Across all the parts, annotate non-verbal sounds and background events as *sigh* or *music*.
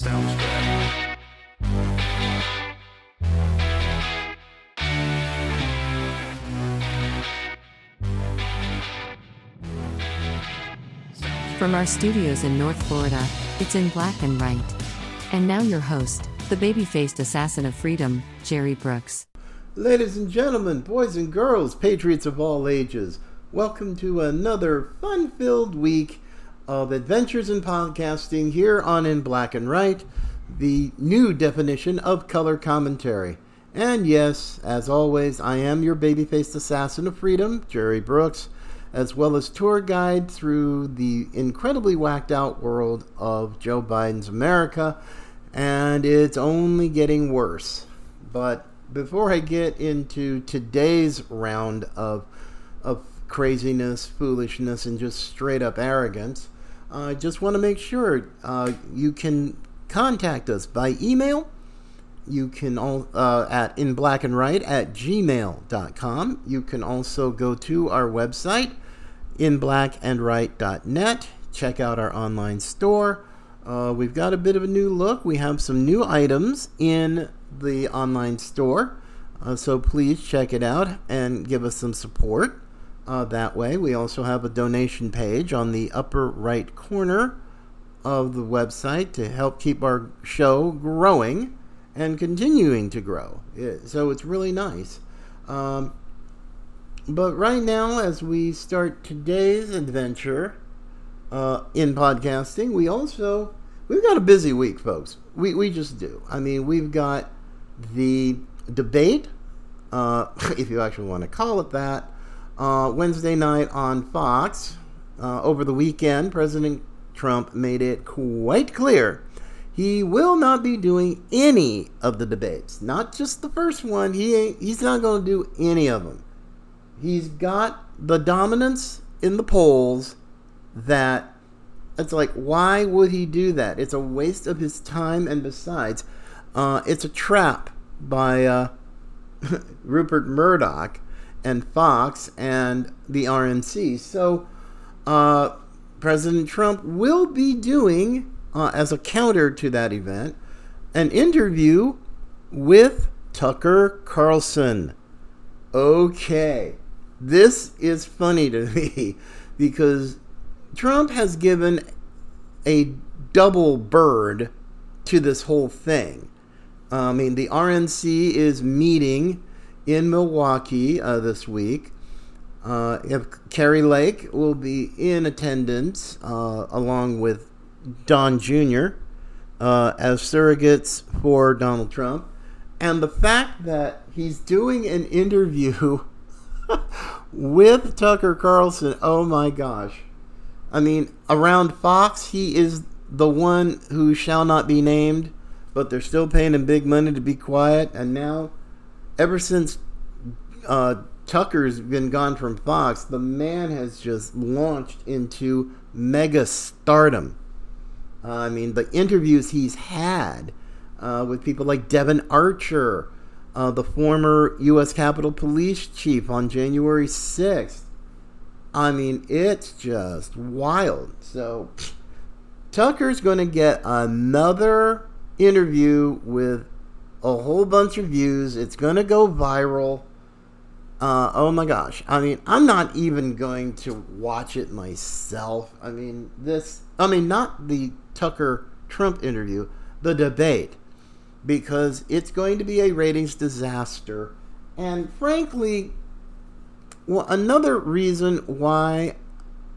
Sounds good. From our studios in North Florida, it's in black and white. And now your host, the baby faced assassin of freedom, Jerry Brooks. Ladies and gentlemen, boys and girls, patriots of all ages, welcome to another fun filled week of adventures in podcasting here on In Black and White, the new definition of color commentary. And yes, as always, I am your baby faced assassin of freedom, Jerry Brooks, as well as tour guide through the incredibly whacked out world of Joe Biden's America. And it's only getting worse. But before I get into today's round of of craziness, foolishness, and just straight up arrogance, I just want to make sure uh, you can contact us by email. You can all uh, at in black and white at gmail.com. You can also go to our website in blackandwhite.net. Check out our online store. Uh, we've got a bit of a new look. We have some new items in the online store. Uh, so please check it out and give us some support uh, that way. We also have a donation page on the upper right corner of the website to help keep our show growing and continuing to grow. So it's really nice. Um, but right now, as we start today's adventure uh, in podcasting, we also we've got a busy week, folks. We we just do. I mean, we've got the debate, uh, *laughs* if you actually want to call it that, uh, Wednesday night on Fox. Uh, over the weekend, President Trump made it quite clear he will not be doing any of the debates. Not just the first one. He ain't, he's not going to do any of them. He's got the dominance in the polls that it's like why would he do that? It's a waste of his time and besides, uh, it's a trap by uh, *laughs* Rupert Murdoch and Fox and the RNC. So uh, President Trump will be doing, uh, as a counter to that event, an interview with Tucker Carlson. Okay, this is funny to *laughs* me because Trump has given a double bird to this whole thing. I mean, the RNC is meeting in Milwaukee uh, this week. Uh, Kari Lake will be in attendance uh, along with Don Jr. Uh, as surrogates for Donald Trump. And the fact that he's doing an interview *laughs* with Tucker Carlson, oh my gosh. I mean, around Fox, he is the one who shall not be named, but they're still paying him big money to be quiet. And now, ever since uh, Tucker's been gone from Fox, the man has just launched into mega stardom. Uh, I mean, the interviews he's had uh, with people like Devon Archer, uh, the former U.S. Capitol Police Chief on January 6th. I mean, it's just wild. So, Tucker's going to get another interview with a whole bunch of views. It's going to go viral. Uh, oh my gosh. I mean, I'm not even going to watch it myself. I mean, this, I mean, not the Tucker Trump interview, the debate, because it's going to be a ratings disaster. And frankly, well, another reason why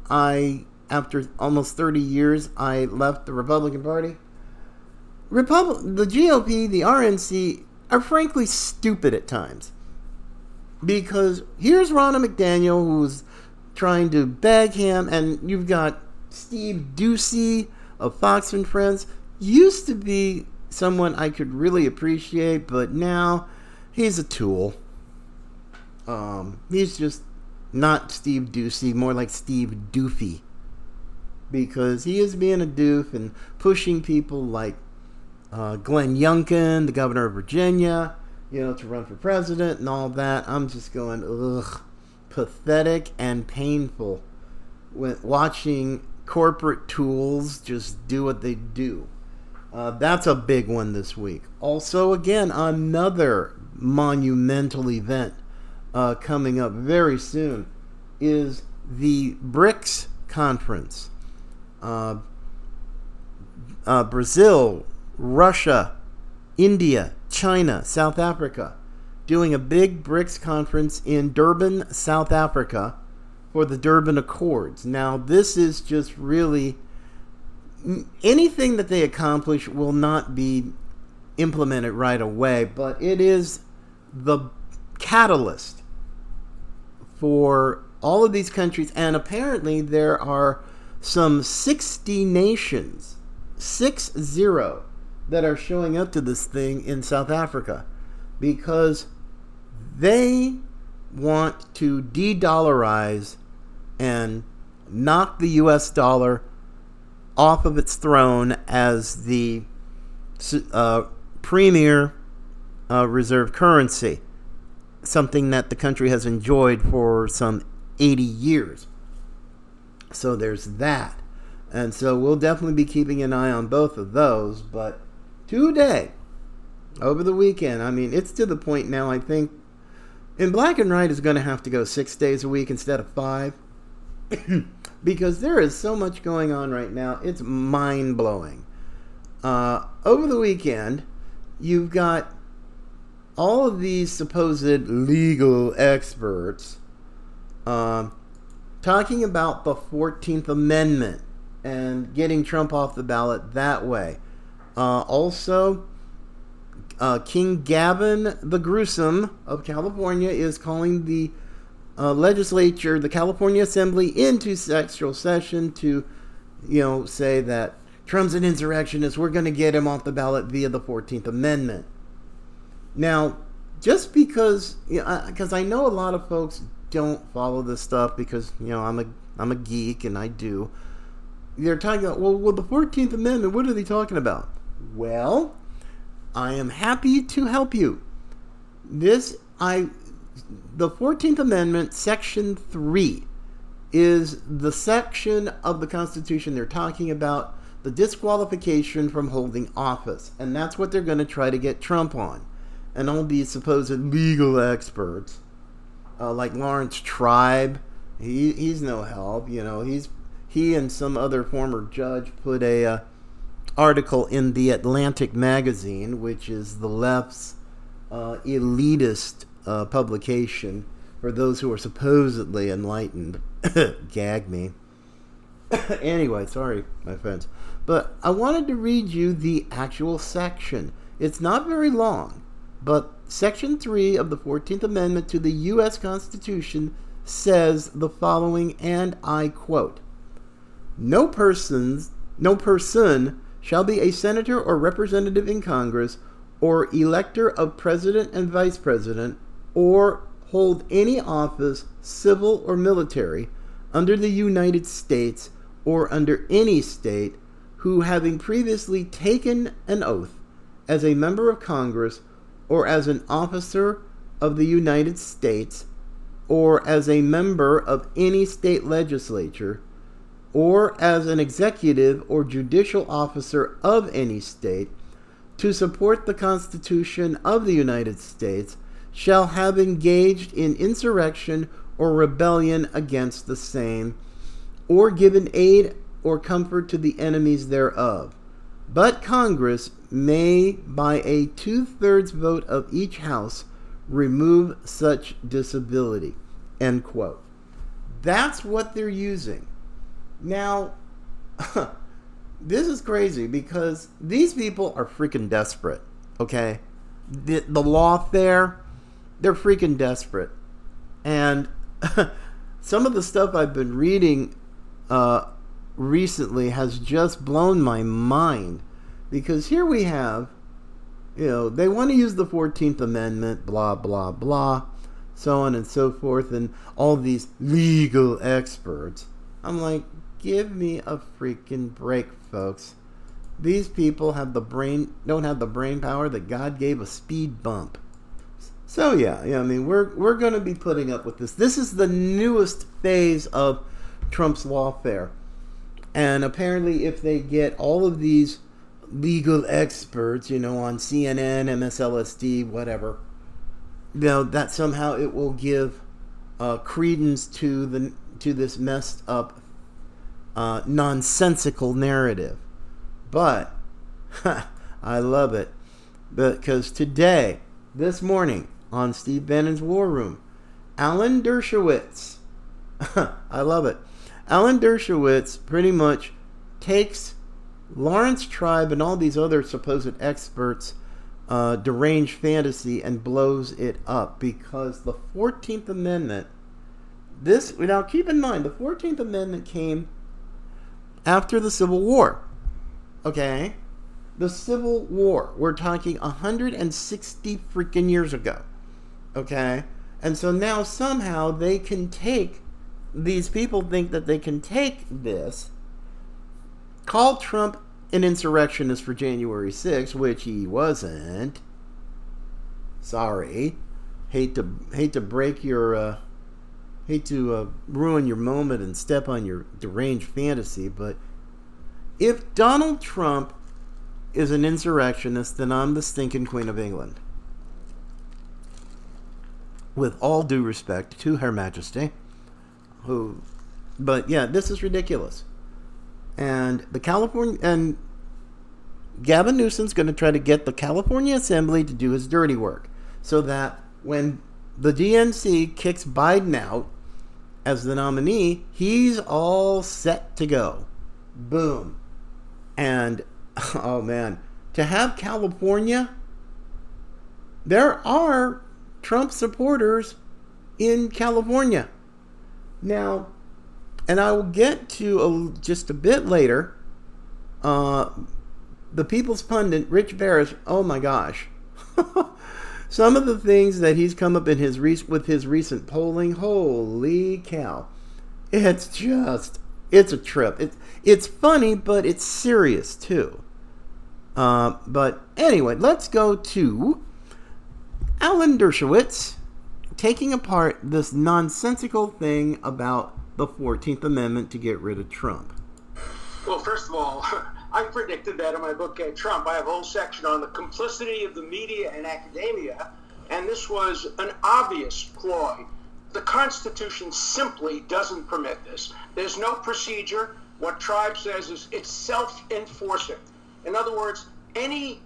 I, after almost 30 years, I left the Republican Party. The GOP, the RNC, are frankly stupid at times. Because here's Ronna McDaniel, who's trying to beg him, and you've got Steve Doocy of Fox and Friends. Used to be someone I could really appreciate, but now he's a tool. Um, he's just not Steve Doocy, more like Steve Doofy. Because he is being a doof and pushing people like uh, Glenn Youngkin, the governor of Virginia, you know, to run for president and all that. I'm just going, ugh, pathetic and painful. When watching corporate tools just do what they do. Uh, that's a big one this week. Also, again, another monumental event uh, coming up very soon is the BRICS conference. Uh, uh, Brazil, Russia, India, China, South Africa, doing a big BRICS conference in Durban, South Africa, for the Durban Accords. Now, this is just really anything that they accomplish will not be implemented right away, but it is the catalyst for all of these countries. And apparently, there are some 60 nations, six zero, that are showing up to this thing in South Africa because they want to de dollarize and knock the US dollar off of its throne as the uh, premier uh, reserve currency, something that the country has enjoyed for some 80 years. So there's that. And so we'll definitely be keeping an eye on both of those. But today, over the weekend, I mean, it's to the point now, I think, in black and white is going to have to go six days a week instead of five. *coughs* because there is so much going on right now. It's mind blowing. Uh, over the weekend, you've got all of these supposed legal experts uh, talking about the 14th Amendment and getting Trump off the ballot that way. Uh, also, uh, King Gavin the Gruesome of California is calling the uh, legislature, the California Assembly, into sexual session to, you know, say that Trump's an insurrectionist. We're going to get him off the ballot via the 14th Amendment. Now, just because, because you know, I know a lot of folks don't follow this stuff because you know I'm a I'm a geek and I do. They're talking about well, well, the 14th Amendment. What are they talking about? Well, I am happy to help you. This I the 14th Amendment, Section 3, is the section of the Constitution they're talking about the disqualification from holding office. And that's what they're going to try to get Trump on. And all these supposed legal experts, uh, like Laurence Tribe, he, he's no help. You know, he's he and some other former judge put a uh, article in the Atlantic magazine, which is the left's uh, elitist uh, publication for those who are supposedly enlightened. *coughs* Gag me. *coughs* anyway, sorry, my friends. But I wanted to read you the actual section. It's not very long, but Section 3 of the 14th Amendment to the U.S. Constitution says the following, and I quote No persons, no person shall be a senator or representative in Congress or elector of president and vice president or hold any office, civil or military, under the United States or under any state who, having previously taken an oath as a member of Congress or as an officer of the United States or as a member of any state legislature or as an executive or judicial officer of any state to support the Constitution of the United States shall have engaged in insurrection or rebellion against the same, or given aid or comfort to the enemies thereof. But Congress may, by a two thirds vote of each House, remove such disability. End quote. That's what they're using. Now, *laughs* this is crazy because these people are freaking desperate, okay? The, the law there they're freaking desperate. And *laughs* some of the stuff I've been reading uh, recently has just blown my mind. Because here we have, you know, they want to use the 14th Amendment, blah, blah, blah, so on and so forth, and all these legal experts. I'm like, give me a freaking break, folks. These people have the brain, don't have the brain power that God gave a speed bump. So yeah, yeah. I mean, we're we're going to be putting up with this. This is the newest phase of Trump's lawfare, and apparently, if they get all of these legal experts, you know, on CNN, MSLSD, whatever, you know, that somehow it will give uh, credence to the to this messed up, uh, nonsensical narrative. But *laughs* I love it because today, this morning on Steve Bannon's War Room, Alan Dershowitz, *laughs* I love it. Alan Dershowitz pretty much takes Laurence Tribe and all these other supposed experts' uh, deranged fantasy and blows it up because the 14th Amendment, this, now keep in mind, the 14th Amendment came after the Civil War. Okay? The Civil War. We're talking 160 freaking years ago. Okay? And so now somehow they can take, these people think that they can take this call Trump an insurrectionist for January 6th, which he wasn't. Sorry. Hate to hate to break your uh, hate to uh, ruin your moment and step on your deranged fantasy, but if Donald Trump is an insurrectionist, then I'm the stinking Queen of England. With all due respect to Her Majesty, who, but yeah, this is ridiculous and the California and Gavin Newsom's going to try to get the California Assembly to do his dirty work so that when the DNC kicks Biden out as the nominee, he's all set to go. Boom. And *laughs* oh man, to have California, there are Trump supporters in California. Now, and I will get to a, just a bit later. Uh, the People's Pundit, Rich Baris. Oh my gosh, *laughs* some of the things that he's come up in his re- with his recent polling. Holy cow! It's just it's a trip. It's it's funny, but it's serious too. Uh, but anyway, let's go to Alan Dershowitz taking apart this nonsensical thing about the 14th Amendment to get rid of Trump? Well, first of all, *laughs* I predicted that in my book, Get Trump. I have a whole section on the complicity of the media and academia, and this was an obvious ploy. The Constitution simply doesn't permit this. There's no procedure. What Tribe says is it's self enforcing. In other words, any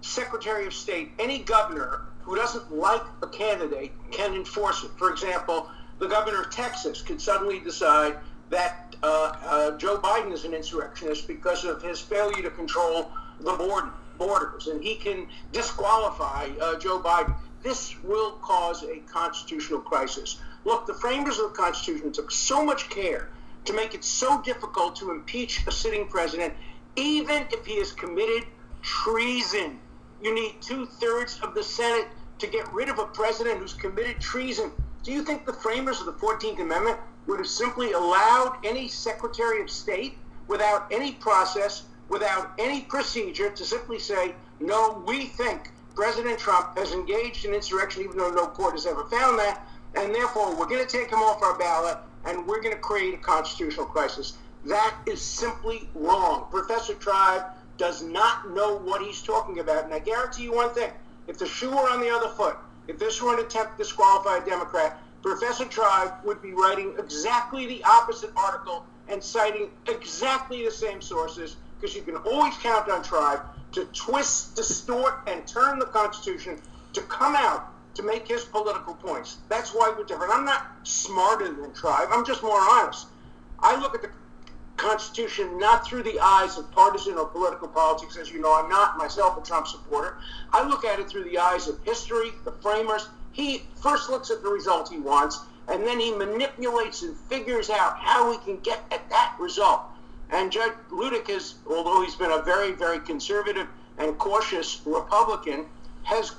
Secretary of State, any governor who doesn't like a candidate can enforce it. For example, the governor of Texas could suddenly decide that uh, uh, Joe Biden is an insurrectionist because of his failure to control the board, borders, and he can disqualify uh, Joe Biden. This will cause a constitutional crisis. Look, the framers of the Constitution took so much care to make it so difficult to impeach a sitting president, even if he has committed treason. You need two thirds of the Senate to get rid of a president who's committed treason. Do you think the framers of the 14th Amendment would have simply allowed any Secretary of State without any process, without any procedure to simply say, no, we think President Trump has engaged in insurrection, even though no court has ever found that, and therefore we're going to take him off our ballot and we're going to create a constitutional crisis. That is simply wrong. Professor Tribe does not know what he's talking about. And I guarantee you one thing if the shoe were on the other foot, if this were an attempt to disqualify a Democrat, Professor Tribe would be writing exactly the opposite article and citing exactly the same sources because you can always count on Tribe to twist, distort, and turn the Constitution to come out to make his political points. That's why we're different. I'm not smarter than Tribe. I'm just more honest. I look at the Constitution not through the eyes of partisan or political politics. As you know, I'm not myself a Trump supporter. I look at it through the eyes of history, the framers, he first looks at the result he wants, and then he manipulates and figures out how he can get at that result. And Judge Luttig has, although he's been a very, very conservative and cautious Republican, has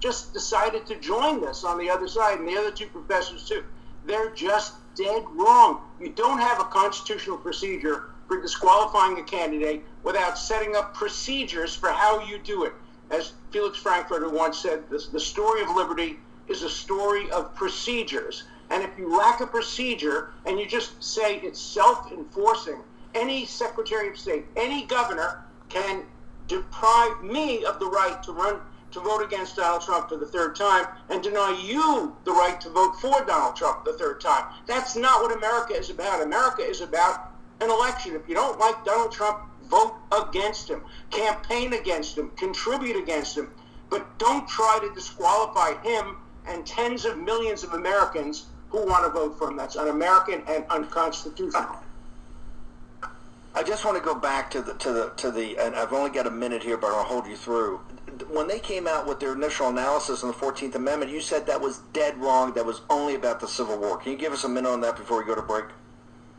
just decided to join this on the other side, and the other two professors too. They're just dead wrong. You don't have a constitutional procedure for disqualifying a candidate without setting up procedures for how you do it. As Felix Frankfurter once said, the story of liberty is a story of procedures. And if you lack a procedure and you just say it's self enforcing, any Secretary of State, any governor can deprive me of the right to run to vote against Donald Trump for the third time and deny you the right to vote for Donald Trump the third time. That's not what America is about. America is about an election. If you don't like Donald Trump, vote against him, campaign against him, contribute against him, but don't try to disqualify him and tens of millions of Americans who want to vote for him. That's un-American and unconstitutional. I just want to go back to the to the to the, and I've only got a minute here, but I'll hold you through. When they came out with their initial analysis on the Fourteenth Amendment, you said that was dead wrong. That was only about the Civil War. Can you give us a minute on that before we go to break?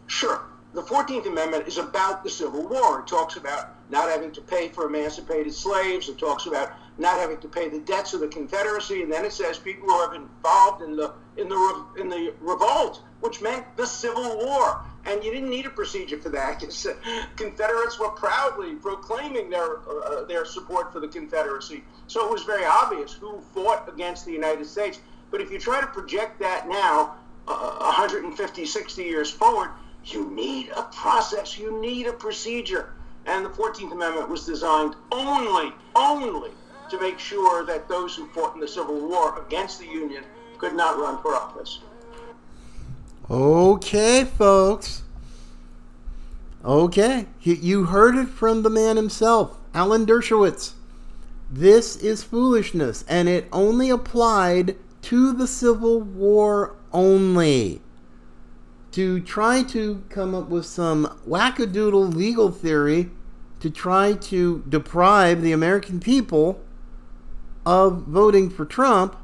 Sure. The 14th Amendment is about the Civil War. It talks about not having to pay for emancipated slaves. It talks about not having to pay the debts of the Confederacy, and then it says people who have involved in the in the in the revolt, which meant the Civil War. And you didn't need a procedure for that. *laughs* Confederates were proudly proclaiming their uh, their support for the Confederacy, so it was very obvious who fought against the United States. But if you try to project that now, uh, 150, 60 years forward, you need a process, you need a procedure. And the 14th Amendment was designed only, only to make sure that those who fought in the Civil War against the Union could not run for office. Okay, folks. Okay. You heard it from the man himself, Alan Dershowitz. This is foolishness, and it only applied to the Civil War only to try to come up with some wackadoodle legal theory to try to deprive the American people of voting for Trump.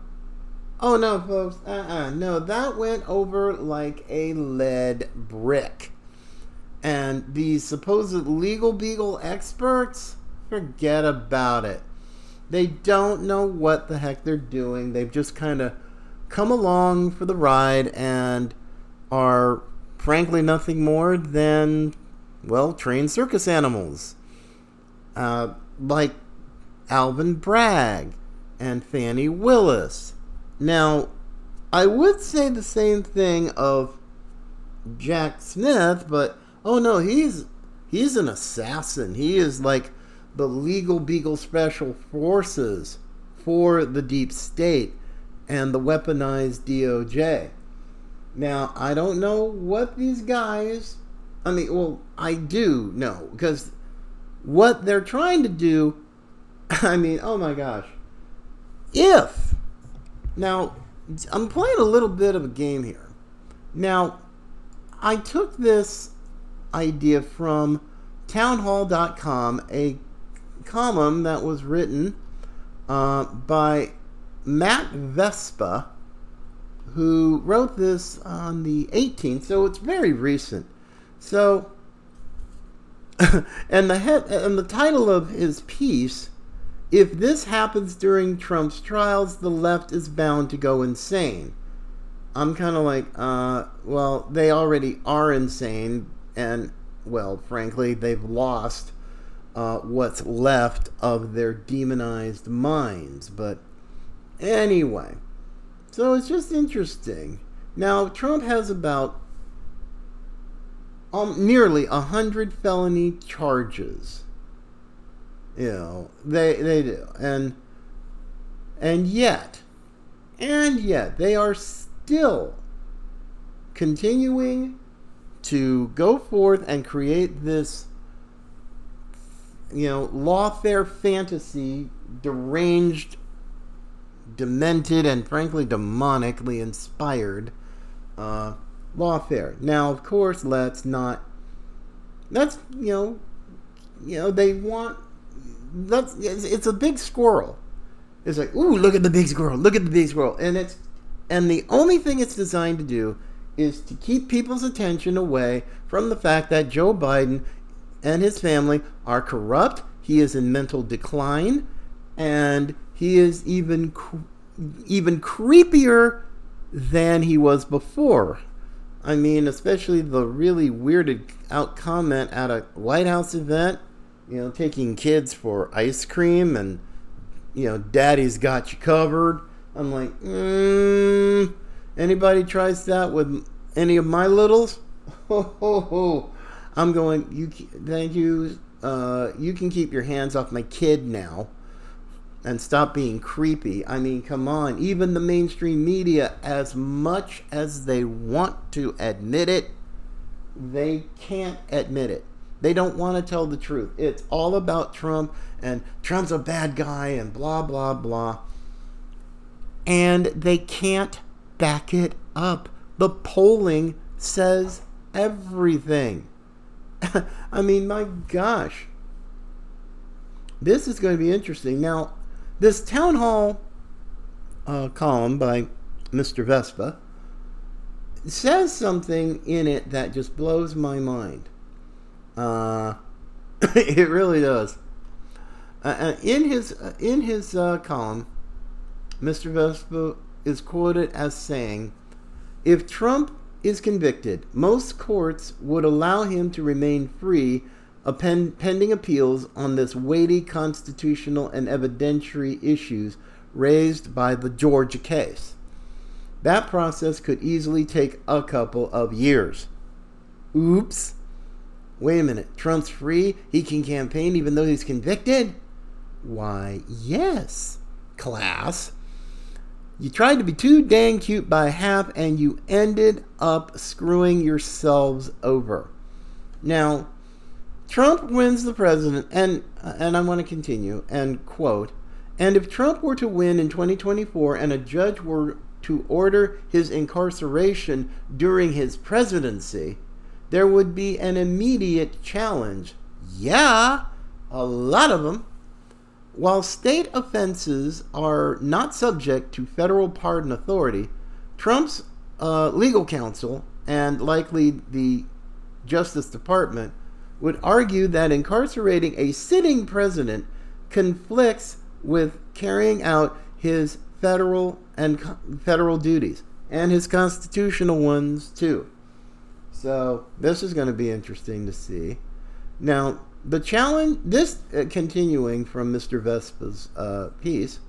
Oh no, folks. Uh uh-uh. uh No, that went over like a lead brick. And these supposed legal beagle experts, forget about it. They don't know what the heck they're doing. They've just kind of come along for the ride and are frankly nothing more than, well, trained circus animals. Uh, like Alvin Bragg and Fani Willis. Now, I would say the same thing of Jack Smith, but oh no, he's he's an assassin. He is like the legal beagle special forces for the deep state and the weaponized DOJ. Now, I don't know what these guys. I mean, well, I do know because what they're trying to do. *laughs* I mean, oh my gosh. If. Now, I'm playing a little bit of a game here. Now, I took this idea from townhall.com, a column that was written uh, by Matt Vespa who wrote this on the 18th, so it's very recent. So, *laughs* and the head and the title of his piece, if this happens during Trump's trials, the left is bound to go insane. I'm kind of like, uh, well, they already are insane, and well, frankly, they've lost uh, what's left of their demonized minds. But anyway, so it's just interesting. Now, Trump has about um, nearly a hundred felony charges. You know, they they do, and and yet, and yet, they are still continuing to go forth and create this, you know, lawfare fantasy, deranged demented and frankly demonically inspired uh, lawfare. Now, of course, let's not. That's you know, you know they want. That's it's a big squirrel. It's like, ooh, look at the big squirrel! Look at the big squirrel! And it's and the only thing it's designed to do is to keep people's attention away from the fact that Joe Biden and his family are corrupt. He is in mental decline, and he is even even creepier than he was before. I mean, especially the really weirded out comment at a White House event, you know, taking kids for ice cream and, you know, daddy's got you covered. I'm like, mm, anybody tries that with any of my littles? *laughs* Ho, ho, ho. I'm going, you, thank you, uh, you can keep your hands off my kid now and stop being creepy. I mean, come on. Even the mainstream media, as much as they want to admit it, they can't admit it. They don't want to tell the truth. It's all about Trump and Trump's a bad guy and blah, blah, blah. And they can't back it up. The polling says everything. *laughs* I mean, my gosh. This is going to be interesting. Now, this town hall uh, column by Mr. Vespa says something in it that just blows my mind. Uh, *laughs* it really does. Uh, uh in his uh, in his uh, column, Mr. Vespa is quoted as saying, "If Trump is convicted, most courts would allow him to remain free pending appeals on this weighty constitutional and evidentiary issues raised by the Georgia case. That process could easily take a couple of years. Oops. Wait a minute. Trump's free? He can campaign even though he's convicted? Why, yes, class. You tried to be too dang cute by half and you ended up screwing yourselves over. Now, Trump wins the president, and and I want to continue and quote. And if Trump were to win in 2024 and a judge were to order his incarceration during his presidency, there would be an immediate challenge. Yeah, a lot of them. While state offenses are not subject to federal pardon authority, Trump's uh, legal counsel and likely the Justice Department would argue that incarcerating a sitting president conflicts with carrying out his federal and federal duties and his constitutional ones too. So this is going to be interesting to see. Now, the challenge, this uh, continuing from Mr. Vespa's uh, piece,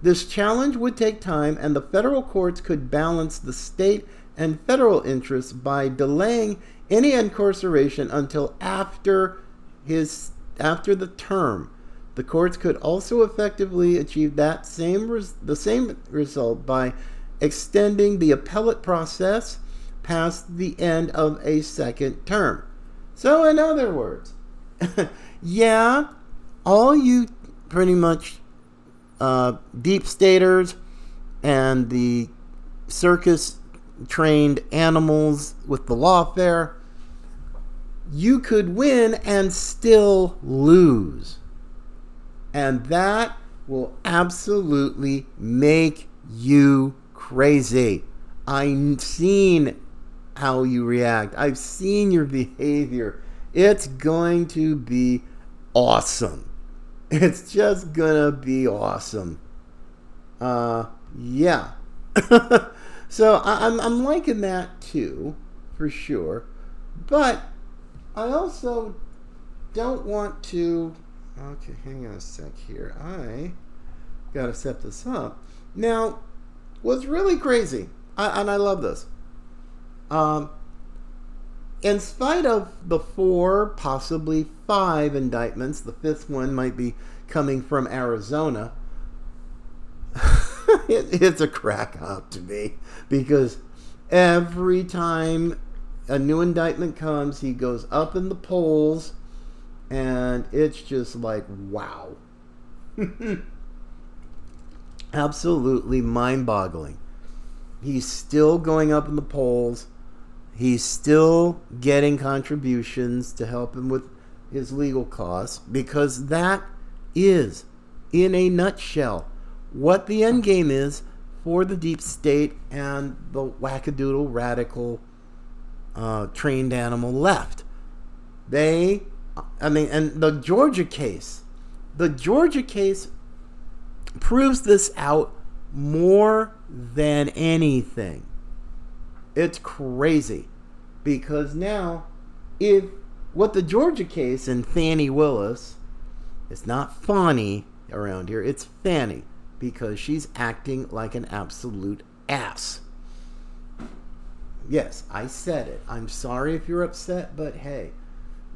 this challenge would take time, and the federal courts could balance the state and federal interests by delaying any incarceration until after his after the term. The courts could also effectively achieve that same res, the same result by extending the appellate process past the end of a second term. So, in other words, *laughs* yeah, all you pretty much uh, deep staters and the circus trained animals with the lawfare, you could win and still lose. And that will absolutely make you crazy. I've seen how you react, I've seen your behavior. It's going to be awesome. It's just gonna be awesome. Uh, yeah. *laughs* So I, am I'm, I'm liking that too, for sure. But I also don't want to. Okay, hang on a sec here. I got to set this up. Now, what's really crazy, I, and I love this. Um, in spite of the four, possibly five indictments, the fifth one might be coming from Arizona. *laughs* it, it's a crack up to me because every time a new indictment comes, he goes up in the polls, and it's just like, wow. *laughs* Absolutely mind boggling. He's still going up in the polls. He's still getting contributions to help him with his legal costs because that is, in a nutshell, what the end game is for the deep state and the wackadoodle radical uh, trained animal left. They, I mean, and the Georgia case, the Georgia case proves this out more than anything. It's crazy because now, if what the Georgia case and Fannie Willis, it's not funny around here, it's Fannie because she's acting like an absolute ass. Yes, I said it. I'm sorry if you're upset, but hey,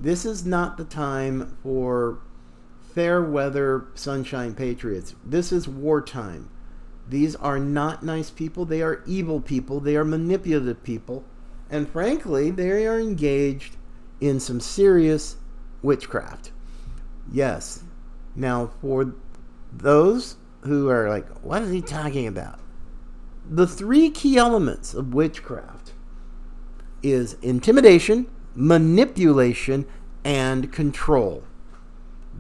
This is not the time for fair weather sunshine patriots. This is wartime. These are not nice people. They are evil people. They are manipulative people. And frankly, they are engaged in some serious witchcraft. Yes. Now, for those who are like, what is he talking about? The three key elements of witchcraft is intimidation, manipulation, and control.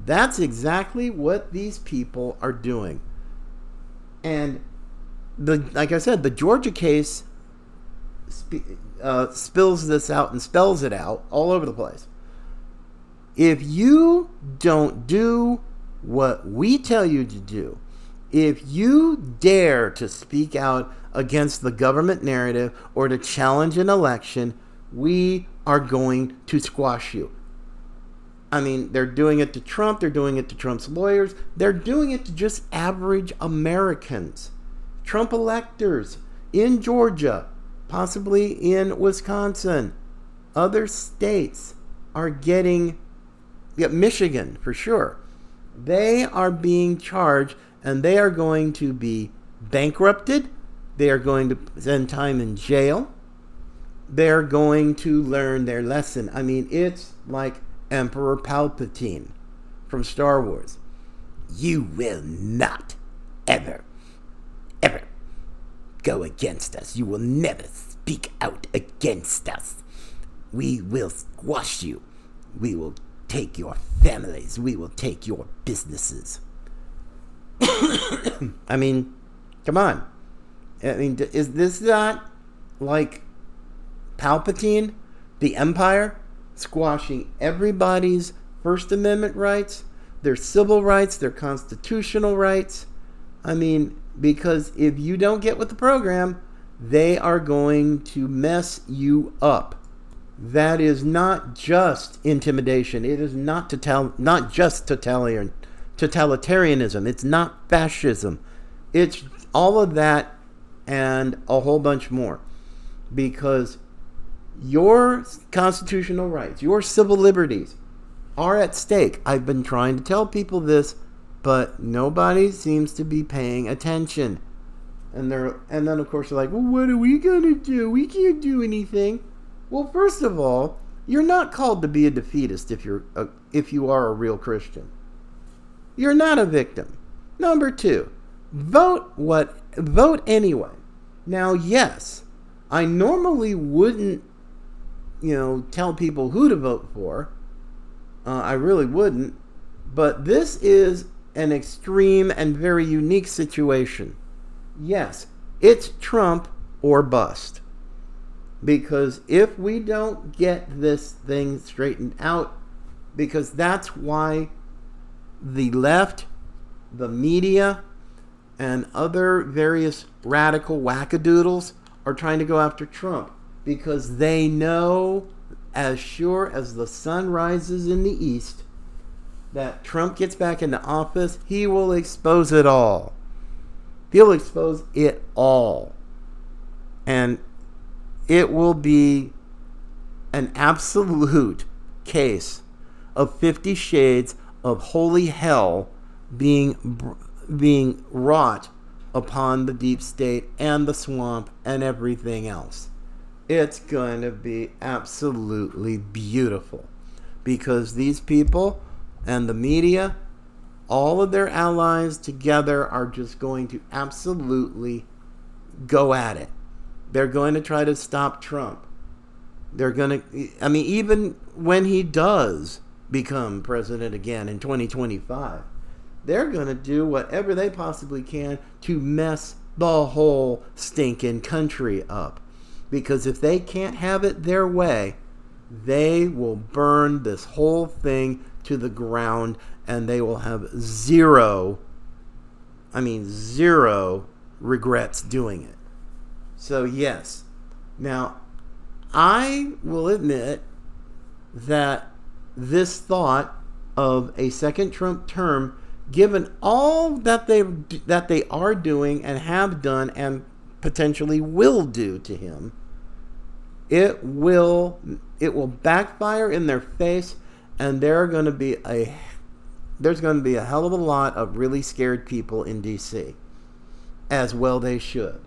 That's exactly what these people are doing. And the like I said, the Georgia case uh, spills this out and spells it out all over the place. If you don't do what we tell you to do, if you dare to speak out against the government narrative or to challenge an election, we are going to squash you. I mean, they're doing it to Trump, they're doing it to Trump's lawyers, they're doing it to just average Americans. Trump electors in Georgia, possibly in Wisconsin, other states are getting, yeah, Michigan for sure. They are being charged and they are going to be bankrupted. They are going to spend time in jail. They're going to learn their lesson. I mean, it's like Emperor Palpatine from Star Wars. You will not ever, ever go against us. You will never speak out against us. We will squash you. We will take your families. We will take your businesses. *coughs* I mean, come on. I mean, is this not like Palpatine, the Empire? Squashing everybody's First Amendment rights, their civil rights, their constitutional rights. I mean, because if you don't get with the program, they are going to mess you up. That is not just intimidation. It is not total, not just totalitarian, totalitarianism. It's not fascism. It's all of that and a whole bunch more. Because your constitutional rights, your civil liberties are at stake. I've been trying to tell people this, but nobody seems to be paying attention. And they're and then of course they're like, "Well, what are we going to do? We can't do anything." Well, first of all, you're not called to be a defeatist if you're a, if you are a real Christian. You're not a victim. Number 2, vote what vote anyway. Now, yes, I normally wouldn't you know, tell people who to vote for. Uh, I really wouldn't. But this is an extreme and very unique situation. Yes, it's Trump or bust. Because if we don't get this thing straightened out, because that's why the left, the media, and other various radical wackadoodles are trying to go after Trump because they know as sure as the sun rises in the east that Trump gets back into office, he will expose it all. He'll expose it all. And it will be an absolute case of 50 shades of holy hell being being wrought upon the deep state and the swamp and everything else. It's going to be absolutely beautiful because these people and the media, all of their allies together, are just going to absolutely go at it. They're going to try to stop Trump. They're going to, I mean, even when he does become president again in 2025, they're going to do whatever they possibly can to mess the whole stinking country up. Because if they can't have it their way, they will burn this whole thing to the ground and they will have zero, I mean, zero regrets doing it. So, yes. Now, I will admit that this thought of a second Trump term, given all that they that they are doing and have done and potentially will do to him, it will it will backfire in their face and there are going to be a there's going to be a hell of a lot of really scared people in DC. As well they should.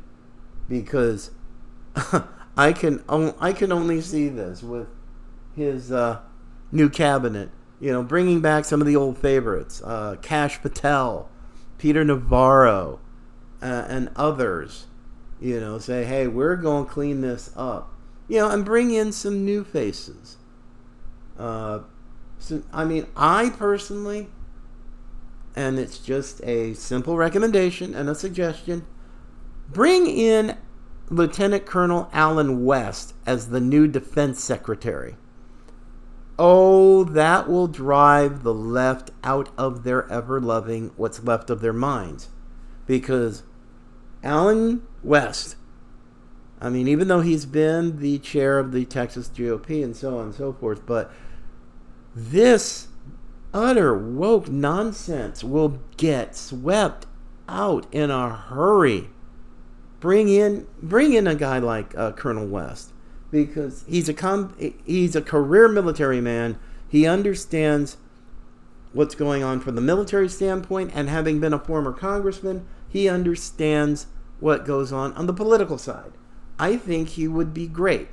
Because *laughs* I can I can only see this with his uh, new cabinet, you know, bringing back some of the old favorites, uh, Kash Patel, Peter Navarro, uh, and others, you know, say, hey, we're going to clean this up, you know, and bring in some new faces. Uh, so, I mean, I personally, and it's just a simple recommendation and a suggestion, bring in Lieutenant Colonel Allen West as the new defense secretary. Oh, that will drive the left out of their ever loving what's left of their minds. Because Allen West, I mean, even though he's been the chair of the Texas GOP and so on and so forth, but this utter woke nonsense will get swept out in a hurry. Bring in, bring in a guy like uh, Colonel West because he's a com- he's a career military man. He understands what's going on from the military standpoint, and having been a former congressman, he understands what goes on on the political side. I think he would be great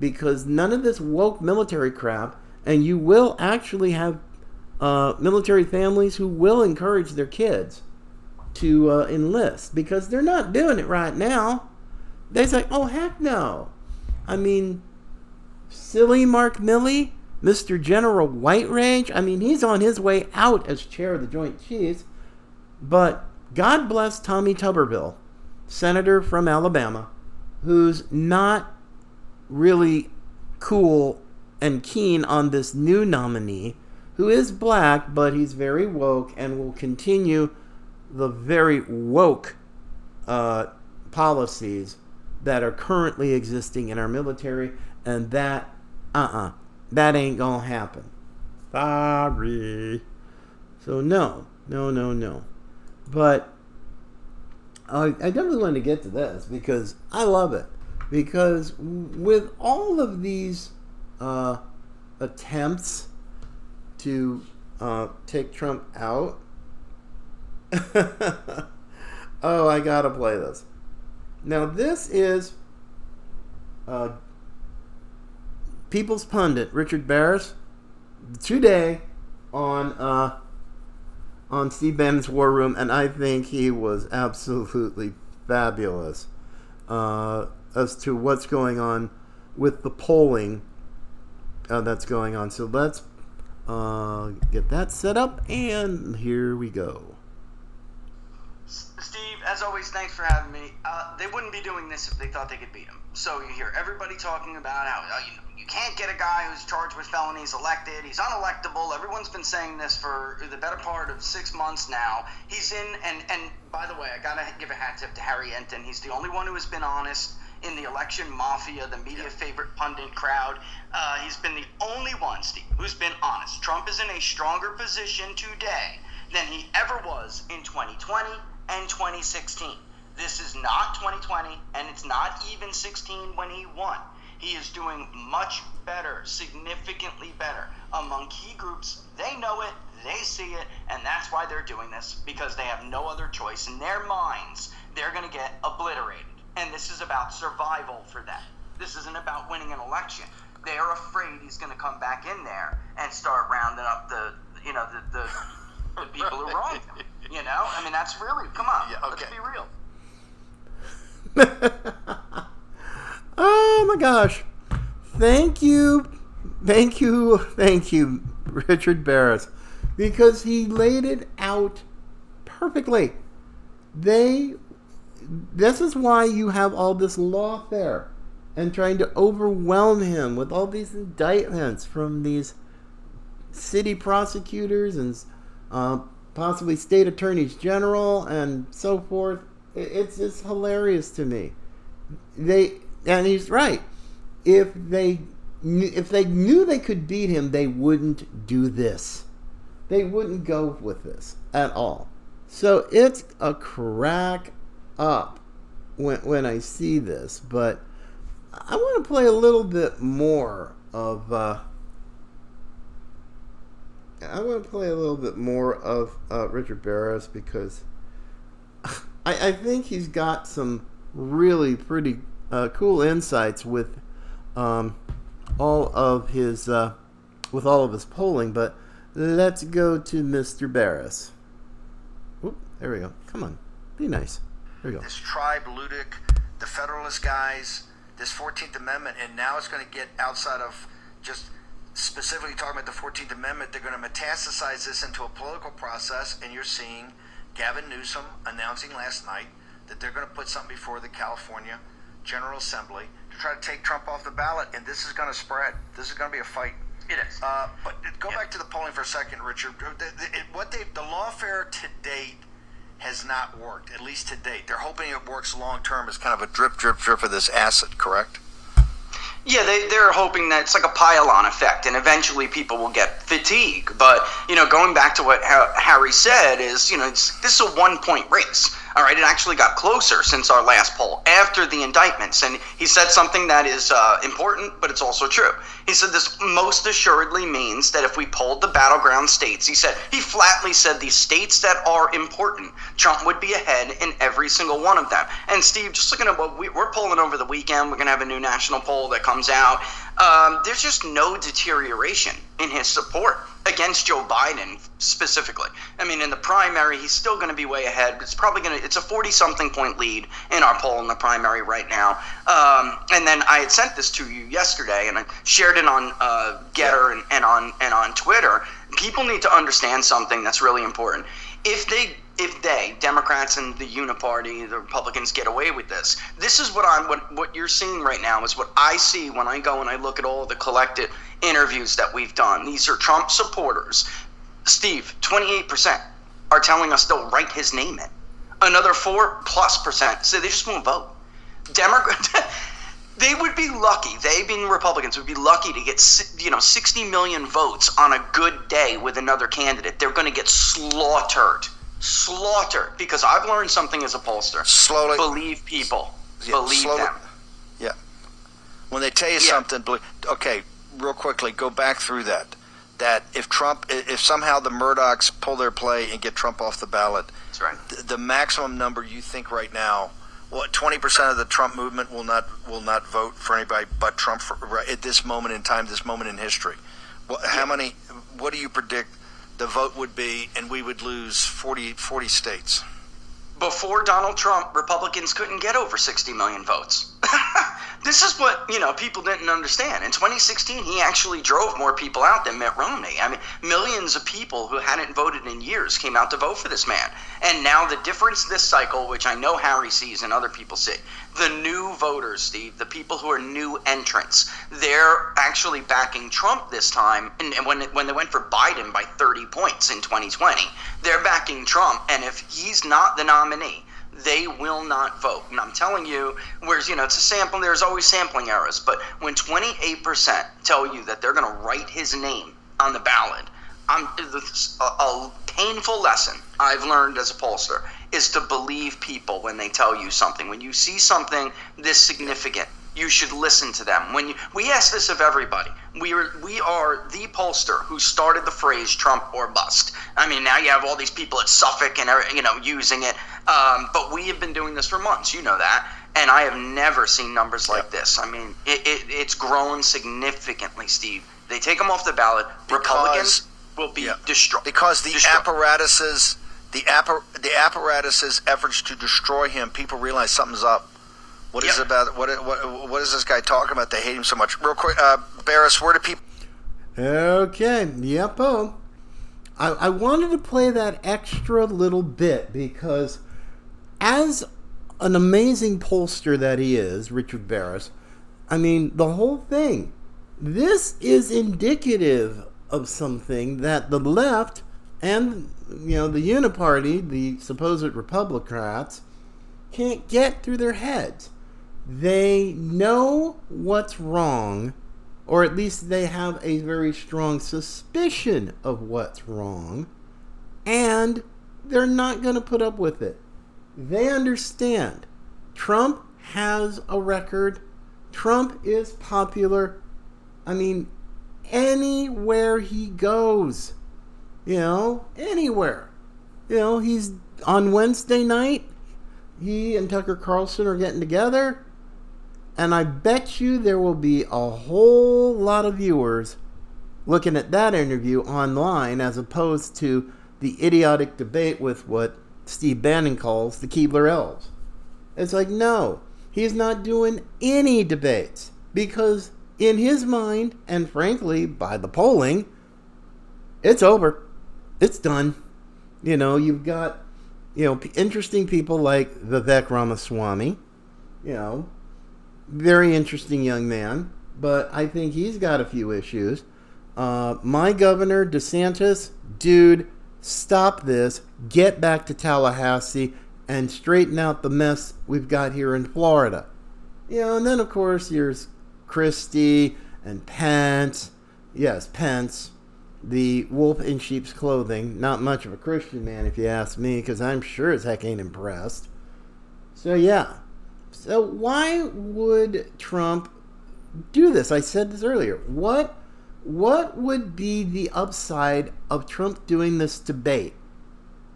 because none of this woke military crap, and you will actually have uh, military families who will encourage their kids to uh, enlist because they're not doing it right now. They say, "Oh heck no." I mean, silly Mark Milley, Mr. General White Rage. I mean, he's on his way out as chair of the Joint Chiefs. But God bless Tommy Tuberville, senator from Alabama, who's not really cool and keen on this new nominee, who is black, but he's very woke and will continue the very woke uh, policies that are currently existing in our military, and that, uh uh-uh, uh, that ain't gonna happen. Sorry. So, no, no, no, no. But I, definitely want to get to this because I love it. Because with all of these uh, attempts to uh, take Trump out, *laughs* oh, I gotta play this. Now, this is uh, People's Pundit, Richard Baris, today on uh, on Steve Bannon's War Room, and I think he was absolutely fabulous uh, as to what's going on with the polling uh, that's going on. So let's uh, get that set up, and here we go. Steve, as always, thanks for having me. Uh, they wouldn't be doing this if they thought they could beat him. So you hear everybody talking about how uh, you, know, you can't get a guy who's charged with felonies elected. He's unelectable. Everyone's been saying this for the better part of six months now. He's in, and and by the way, I gotta give a hat tip to Harry Enten. He's the only one who has been honest in the election mafia, the media favorite pundit crowd. Uh, he's been the only one, Steve, who's been honest. Trump is in a stronger position today than he ever was in 2020 and 2016. This is not 2020, and it's not even 16 when he won. He is doing much better, significantly better among key groups. They know it, they see it, and that's why they're doing this because they have no other choice. In their minds, they're going to get obliterated. And this is about survival for them. This isn't about winning an election. They're afraid he's going to come back in there and start rounding up the, you know, the, the the *laughs* people who wronged him. You know, I mean, that's really come on. Yeah, okay. Let's be real. *laughs* oh my gosh! Thank you, thank you, thank you, Richard Baris, because he laid it out perfectly. They. This is why you have all this lawfare and trying to overwhelm him with all these indictments from these city prosecutors and uh, possibly state attorneys general and so forth. It's just hilarious to me. They and he's right. If they if they knew they could beat him, they wouldn't do this. They wouldn't go with this at all. So it's a crack up when when I see this, but I want to play a little bit more of uh, I want to play a little bit more of uh, Richard Baris because I, I think he's got some really pretty uh, cool insights with um, all of his uh, with all of his polling. But let's go to Mr. Baris. Oop, there we go. Come on, be nice. There we go. This tribe, Luttig, the Federalist guys, this 14th Amendment, and now it's going to get outside of just specifically talking about the 14th Amendment. They're going to metastasize this into a political process, and you're seeing Gavin Newsom announcing last night that they're going to put something before the California General Assembly to try to take Trump off the ballot, and this is going to spread. This is going to be a fight. It is. Uh, but go back to the polling for a second, Richard. What they the lawfare to date has not worked, at least to date. They're hoping it works long term as kind of a drip, drip, drip of this acid. Correct? Yeah, they, they're hoping that it's like a pile-on effect, and eventually people will get fatigue. But you know, going back to what Harry said is, you know, this is a one-point race. All right, it actually got closer since our last poll after the indictments. And he said something that is uh, important, but it's also true. He said this most assuredly means that if we polled the battleground states, he said, he flatly said these states that are important, Trump would be ahead in every single one of them. And Steve, just looking at what we, are polling over the weekend, we're going to have a new national poll that comes out. Um, there's just no deterioration in his support against Joe Biden specifically. I mean, in the primary, he's still going to be way ahead. It's probably going to. It's a forty-something point lead in our poll in the primary right now. Um, and then I had sent this to you yesterday, and I shared it on uh, Gettr and, and on and on Twitter. People need to understand something that's really important. If they if they Democrats and the Uniparty, the Republicans get away with this. This is what I'm what what you're seeing right now is what I see when I go and I look at all the collected interviews that we've done. These are Trump supporters. Steve, 28% are telling us they'll write his name in. Another 4 plus percent say they just won't vote. Democrat *laughs* they would be lucky. They being Republicans would be lucky to get you know 60 million votes on a good day with another candidate. They're going to get slaughtered slaughtered because I've learned something as a pollster. Slowly believe people. Yeah, believe slowly, them. Yeah. When they tell you yeah. something, okay, real quickly, go back through that. That if Trump, if somehow the Murdochs pull their play and get Trump off the ballot, that's right. The, the maximum number you think right now, what twenty percent of the Trump movement will not will not vote for anybody but Trump for, right, at this moment in time, this moment in history. Yeah. How many? What do you predict? The vote would be, and we would lose 40, 40 states. Before Donald Trump, Republicans couldn't get over 60 million votes. *laughs* this is what you know people didn't understand. In 2016, he actually drove more people out than Mitt Romney. I mean, millions of people who hadn't voted in years came out to vote for this man. And now the difference this cycle, which I know Harry sees and other people see, the new voters, Steve, the people who are new entrants, they're actually backing Trump this time. And, and when when they went for Biden by 30 points in 2020, they're backing Trump. And if he's not the nominee they will not vote. And I'm telling you, whereas, you know, it's a sample, there's always sampling errors, but when 28% tell you that they're going to write his name on the ballot, I'm, a, a painful lesson I've learned as a pollster is to believe people when they tell you something. When you see something this significant, you should listen to them. When you, we ask this of everybody, we are we are the pollster who started the phrase "Trump or bust." I mean, now you have all these people at Suffolk and you know using it, um, but we have been doing this for months. You know that, and I have never seen numbers like this. I mean, it, it, it's grown significantly, Steve. They take them off the ballot. Because, Republicans will be yeah, destroyed because the destroyed. apparatuses, the appar- the apparatuses efforts to destroy him. People realize something's up what yep. is about what, what what is this guy talking about? They hate him so much. Real quick, uh, Baris, where do people? Okay, yep. Oh, I, I wanted to play that extra little bit because, as an amazing pollster that he is, Richard Baris, I mean the whole thing. This is indicative of something that the left and you know the Uniparty, the supposed Republicans, can't get through their heads they know what's wrong, or at least they have a very strong suspicion of what's wrong, and they're not going to put up with it. They understand Trump has a record, Trump is popular. I mean, anywhere he goes, you know, anywhere. You know, he's on Wednesday night, he and Tucker Carlson are getting together, and I bet you there will be a whole lot of viewers looking at that interview online as opposed to the idiotic debate with what Steve Bannon calls the Keebler elves. It's like, no, he's not doing any debates because, in his mind, and frankly, by the polling, it's over. It's done. You know, you've got, you know, interesting people like the Vivek Ramaswamy, you know, very interesting young man, but I think he's got a few issues. Uh, my governor, DeSantis, dude, stop this, get back to Tallahassee, and straighten out the mess we've got here in Florida. You know, and then of course there's Christie and Pence. Yes, Pence, the wolf in sheep's clothing. Not much of a Christian man, if you ask me, because I'm sure as heck ain't impressed. So, yeah. So, why would Trump do this? I said this earlier. What what would be the upside of Trump doing this debate?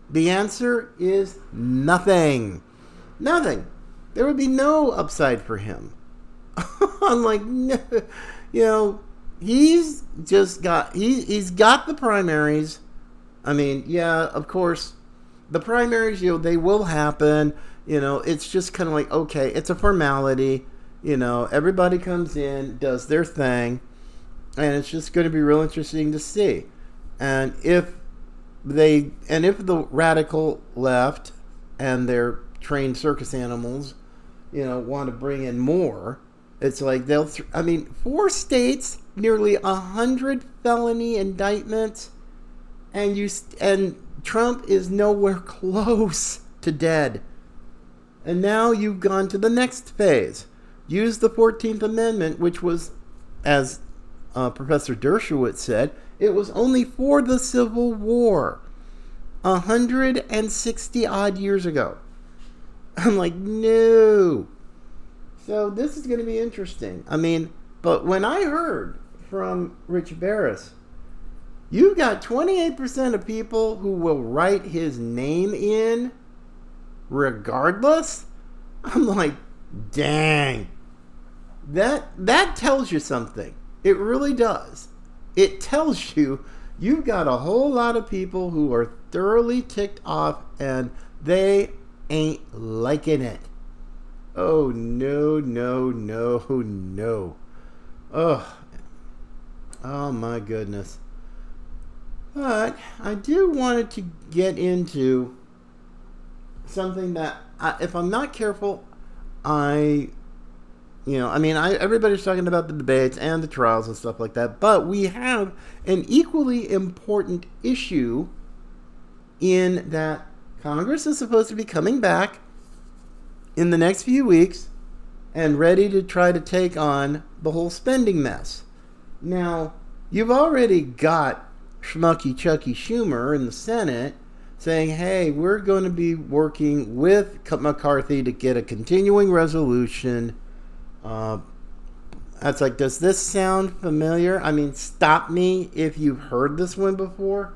The answer is nothing. Nothing. There would be no upside for him. *laughs* I'm like, you know, he's just got he he's got the primaries. I mean, yeah, of course, the primaries, you know, they will happen. You know, it's just kind of like okay, it's a formality. You know, everybody comes in, does their thing and it's just going to be real interesting to see. And if they and if the radical left and their trained circus animals, you know, want to bring in more, it's like they'll. Th- I mean, four states, nearly a hundred felony indictments, and you st- and Trump is nowhere *laughs* close to dead. And now you've gone to the next phase. Use the 14th Amendment, which was, as uh, Professor Dershowitz said, it was only for the Civil War, 160 odd years ago. *laughs* I'm like, no. So this is going to be interesting. I mean, but when I heard from Rich Baris, you got 28% of people who will write his name in regardless. I'm like, dang. That that tells you something. It really does. It tells you you've got a whole lot of people who are thoroughly ticked off and they ain't liking it. Oh, no, no, no, no. Oh, oh my goodness. But I do wanted to get into something that, I, if I'm not careful, I you know, I mean, I, everybody's talking about the debates and the trials and stuff like that, but we have an equally important issue in that Congress is supposed to be coming back in the next few weeks and ready to try to take on the whole spending mess. Now, you've already got Schmucky Chucky Schumer in the Senate saying, hey, we're going to be working with McCarthy to get a continuing resolution uh, that's like, does this sound familiar? I mean, stop me if you've heard this one before.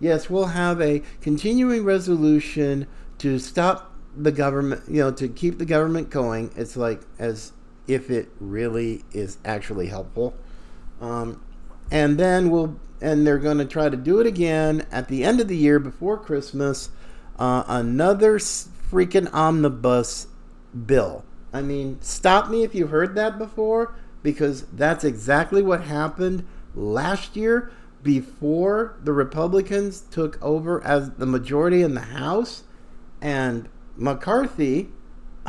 Yes, we'll have a continuing resolution to stop the government, you know, to keep the government going. It's like as if it really is actually helpful. Um, and then we'll, and they're going to try to do it again at the end of the year before Christmas. Uh, another freaking omnibus bill. I mean, stop me if you've heard that before, because that's exactly what happened last year before the Republicans took over as the majority in the House. And McCarthy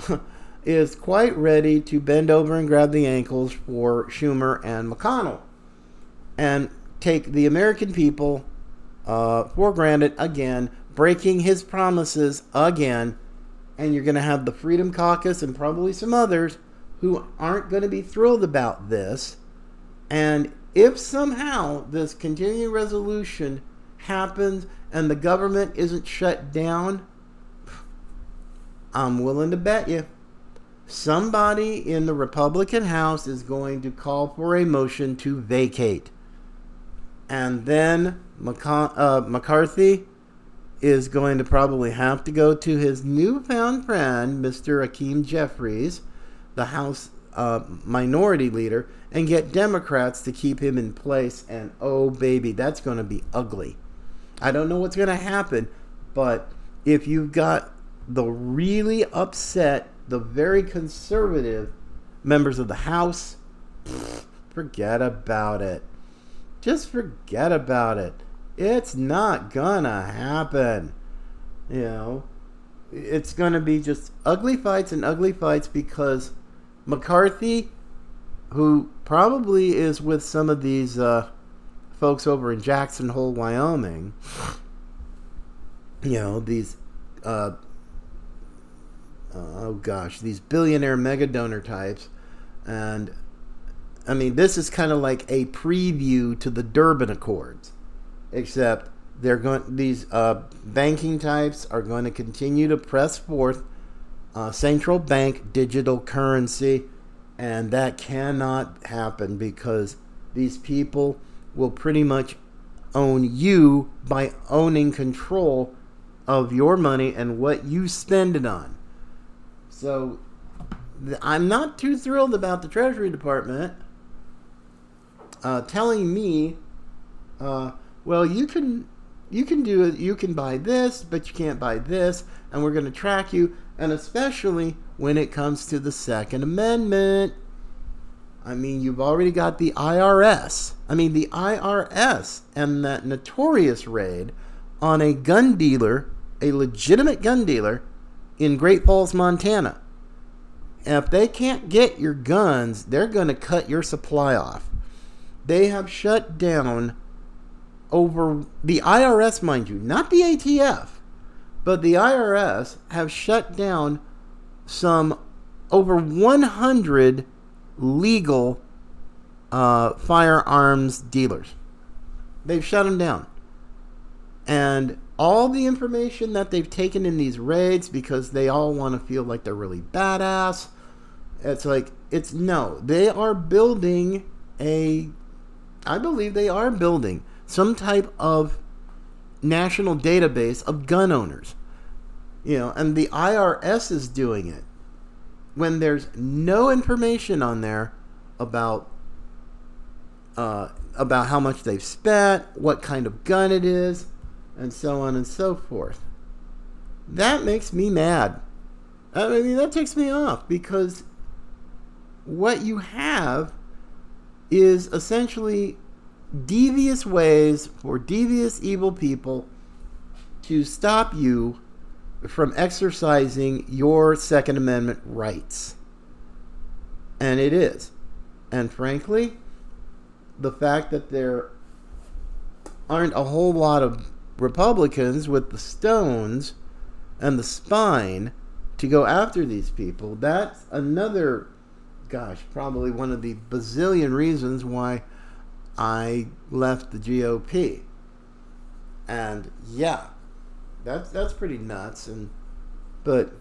*laughs* is quite ready to bend over and grab the ankles for Schumer and McConnell and take the American people uh, for granted again, breaking his promises again and you're going to have the Freedom Caucus and probably some others who aren't going to be thrilled about this. And if somehow this continuing resolution happens and the government isn't shut down, I'm willing to bet you somebody in the Republican House is going to call for a motion to vacate. And then uh, McCarthy is going to probably have to go to his newfound friend, Mr. Hakeem Jeffries, the House uh, minority leader, and get Democrats to keep him in place. And oh, baby, that's going to be ugly. I don't know what's going to happen, but if you've got the really upset, the very conservative members of the House, forget about it. Just forget about it. It's not gonna happen. You know, it's gonna be just ugly fights and ugly fights because McCarthy, who probably is with some of these uh, folks over in Jackson Hole, Wyoming, you know, these, uh, oh gosh, these billionaire mega donor types. And I mean, this is kind of like a preview to the Durban Accords, except they're going. These uh, banking types are going to continue to press forth uh, central bank digital currency, and that cannot happen because these people will pretty much own you by owning control of your money and what you spend it on. So I'm not too thrilled about the Treasury Department uh, telling me, uh, well, you can you can do it. You can buy this, but you can't buy this, and we're going to track you. And especially when it comes to the Second Amendment. I mean, you've already got the IRS. I mean, the IRS and that notorious raid on a gun dealer, a legitimate gun dealer in Great Falls, Montana. And if they can't get your guns, they're going to cut your supply off. They have shut down over the IRS, mind you, not the ATF, but the IRS have shut down some over 100 legal uh, firearms dealers. They've shut them down. And all the information that they've taken in these raids because they all want to feel like they're really badass. It's like, it's no. They are building a, I believe they are building some type of national database of gun owners. You know, and the IRS is doing it when there's no information on there about uh, about how much they've spent, what kind of gun it is, and so on and so forth. That makes me mad. I mean, that takes me off because what you have is essentially devious ways for devious evil people to stop you from exercising your Second Amendment rights. And it is. And frankly, the fact that there aren't a whole lot of Republicans with the stones and the spine to go after these people, that's another, gosh, probably one of the bazillion reasons why I left the GOP. And yeah, that's that's pretty nuts. And but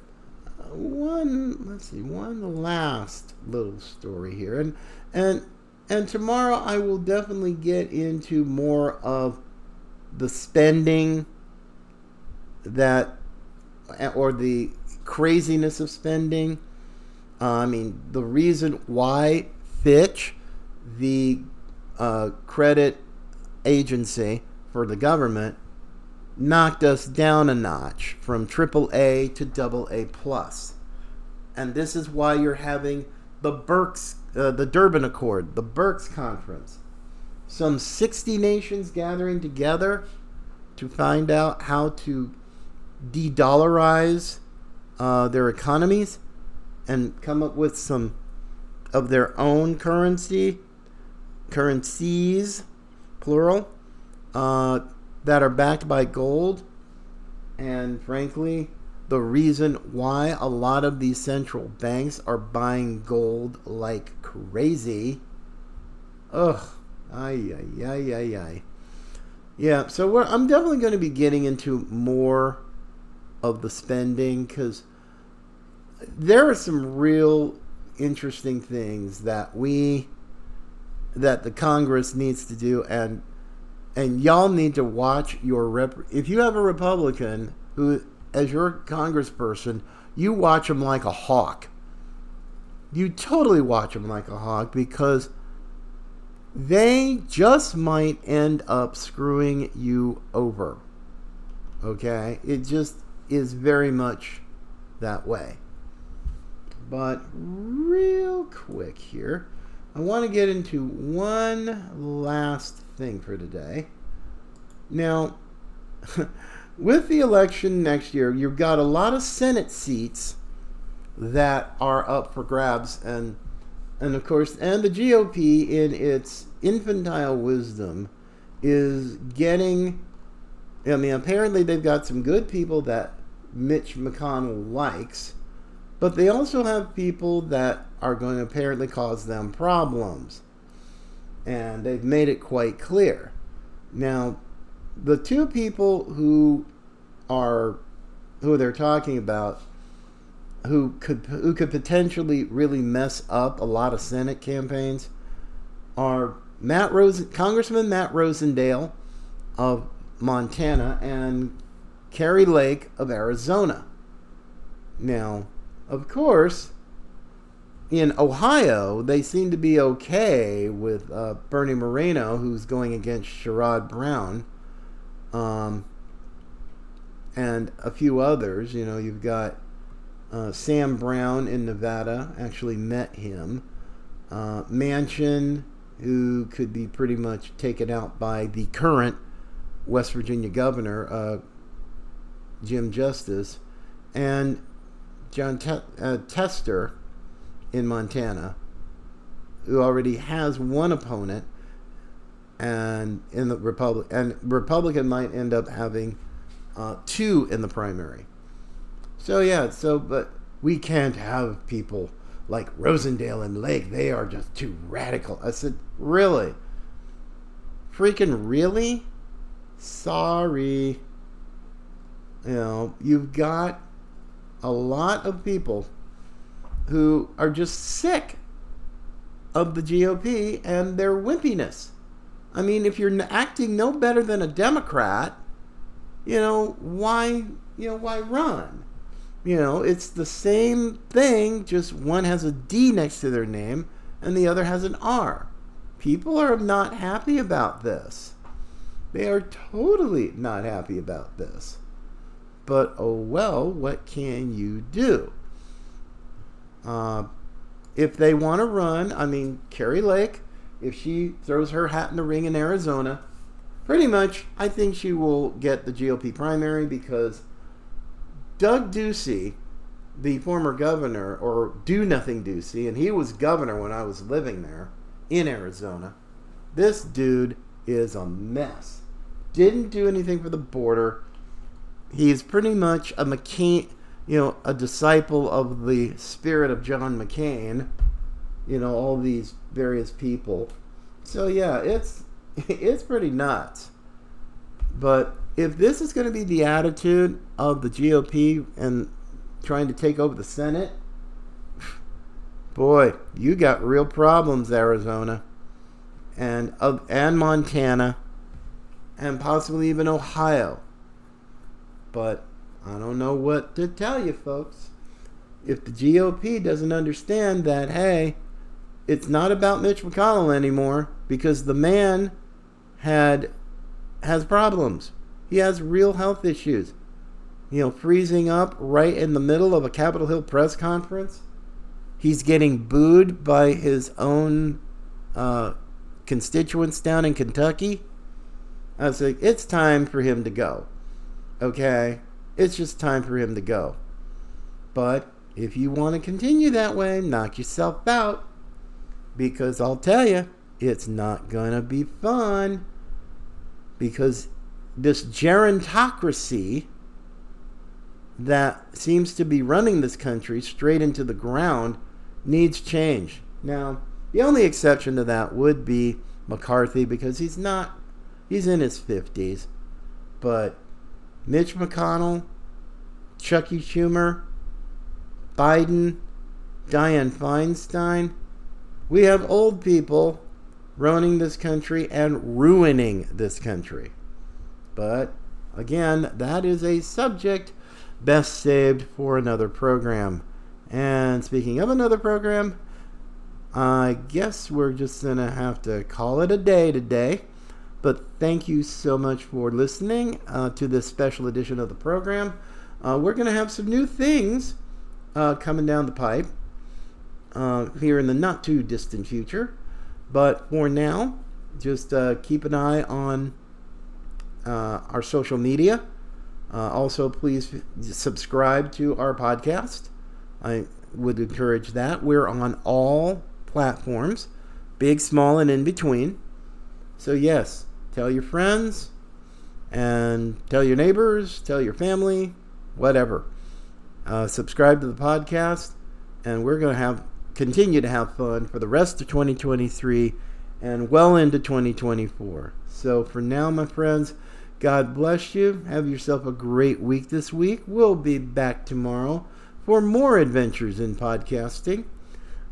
uh, one, let's see, one last little story here, and and and tomorrow I will definitely get into more of the spending that or the craziness of spending. Uh, I mean, the reason why Fitch, the uh, credit agency for the government, knocked us down a notch from triple A to double A plus. And this is why you're having the BRICS, uh, the Durban Accord, the BRICS Conference. Some 60 nations gathering together to find out how to de dollarize uh, their economies and come up with some of their own currency, currencies, plural, uh, that are backed by gold. And frankly, the reason why a lot of these central banks are buying gold like crazy. Ugh. Ay, ay, ay, ay, ay. Yeah, so I'm definitely going to be getting into more of the spending because there are some real interesting things that we, that the Congress needs to do. And and y'all need to watch your rep. If you have a Republican who, as your congressperson, you watch them like a hawk. You totally watch them like a hawk because they just might end up screwing you over. Okay? It just is very much that way. But real quick here, I want to get into one last thing for today. Now, *laughs* with the election next year, you've got a lot of Senate seats that are up for grabs and and of course and the GOP in its infantile wisdom is getting I mean apparently they've got some good people that Mitch McConnell likes but they also have people that are going to apparently cause them problems. And they've made it quite clear. Now, the two people who are who they're talking about who could who could potentially really mess up a lot of Senate campaigns are Matt Rose, Congressman Matt Rosendale of Montana and Kari Lake of Arizona. Now, of course, in Ohio, they seem to be okay with uh, Bernie Moreno, who's going against Sherrod Brown, um, and a few others. You know, you've got uh, Sam Brown in Nevada, actually met him. Uh, Manchin, who could be pretty much taken out by the current West Virginia governor, uh, Jim Justice, and Te- uh, Tester in Montana, who already has one opponent, and in the Republic, and Republican might end up having uh, two in the primary. So yeah, so but we can't have people like Rosendale and Lake. They are just too radical. I said, really? Freaking really? Sorry. You know, you've got a lot of people who are just sick of the GOP and their wimpiness. I mean, if you're acting no better than a Democrat, you know, why, you know, why run? You know, it's the same thing, just one has a D next to their name and the other has an R. People are not happy about this. They are totally not happy about this. But oh well, what can you do? Uh, if they want to run, I mean, Kari Lake, if she throws her hat in the ring in Arizona, pretty much, I think she will get the GOP primary because Doug Ducey, the former governor, or Do Nothing Ducey, and he was governor when I was living there in Arizona. This dude is a mess. Didn't do anything for the border he's pretty much a McCain, you know, a disciple of the spirit of John McCain. You know, all these various people. So yeah, it's *laughs* it's pretty nuts. But if this is going to be the attitude of the GOP and trying to take over the Senate, *sighs* boy, you got real problems, Arizona, and uh, and Montana, and possibly even Ohio. But I don't know what to tell you, folks. If the GOP doesn't understand that, hey, it's not about Mitch McConnell anymore because the man had has problems. He has real health issues. You know, freezing up right in the middle of a Capitol Hill press conference. He's getting booed by his own uh, constituents down in Kentucky. I was like, it's time for him to go. Okay? It's just time for him to go. But if you want to continue that way, knock yourself out. Because I'll tell you, it's not going to be fun. Because this gerontocracy that seems to be running this country straight into the ground needs change. Now, the only exception to that would be McCarthy because he's not, he's in his 50s. But Mitch McConnell, Chucky Schumer, Biden, Dianne Feinstein. We have old people running this country and ruining this country. But again, that is a subject best saved for another program. And speaking of another program, I guess we're just going to have to call it a day today. But thank you so much for listening uh, to this special edition of the program. Uh, we're going to have some new things uh, coming down the pipe uh, here in the not too distant future. But for now, just uh, keep an eye on uh, our social media. also, please subscribe to our podcast. I would encourage that. We're on all platforms, big, small, and in between. So, yes, tell your friends and tell your neighbors, tell your family, whatever. Uh, subscribe to the podcast, and we're going to have continue to have fun for the rest of 2023 and well into 2024. So, for now, my friends, God bless you. Have yourself a great week this week. We'll be back tomorrow for more adventures in podcasting.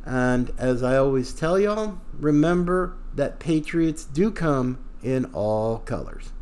And as I always tell y'all, remember that Patriots do come in all colors.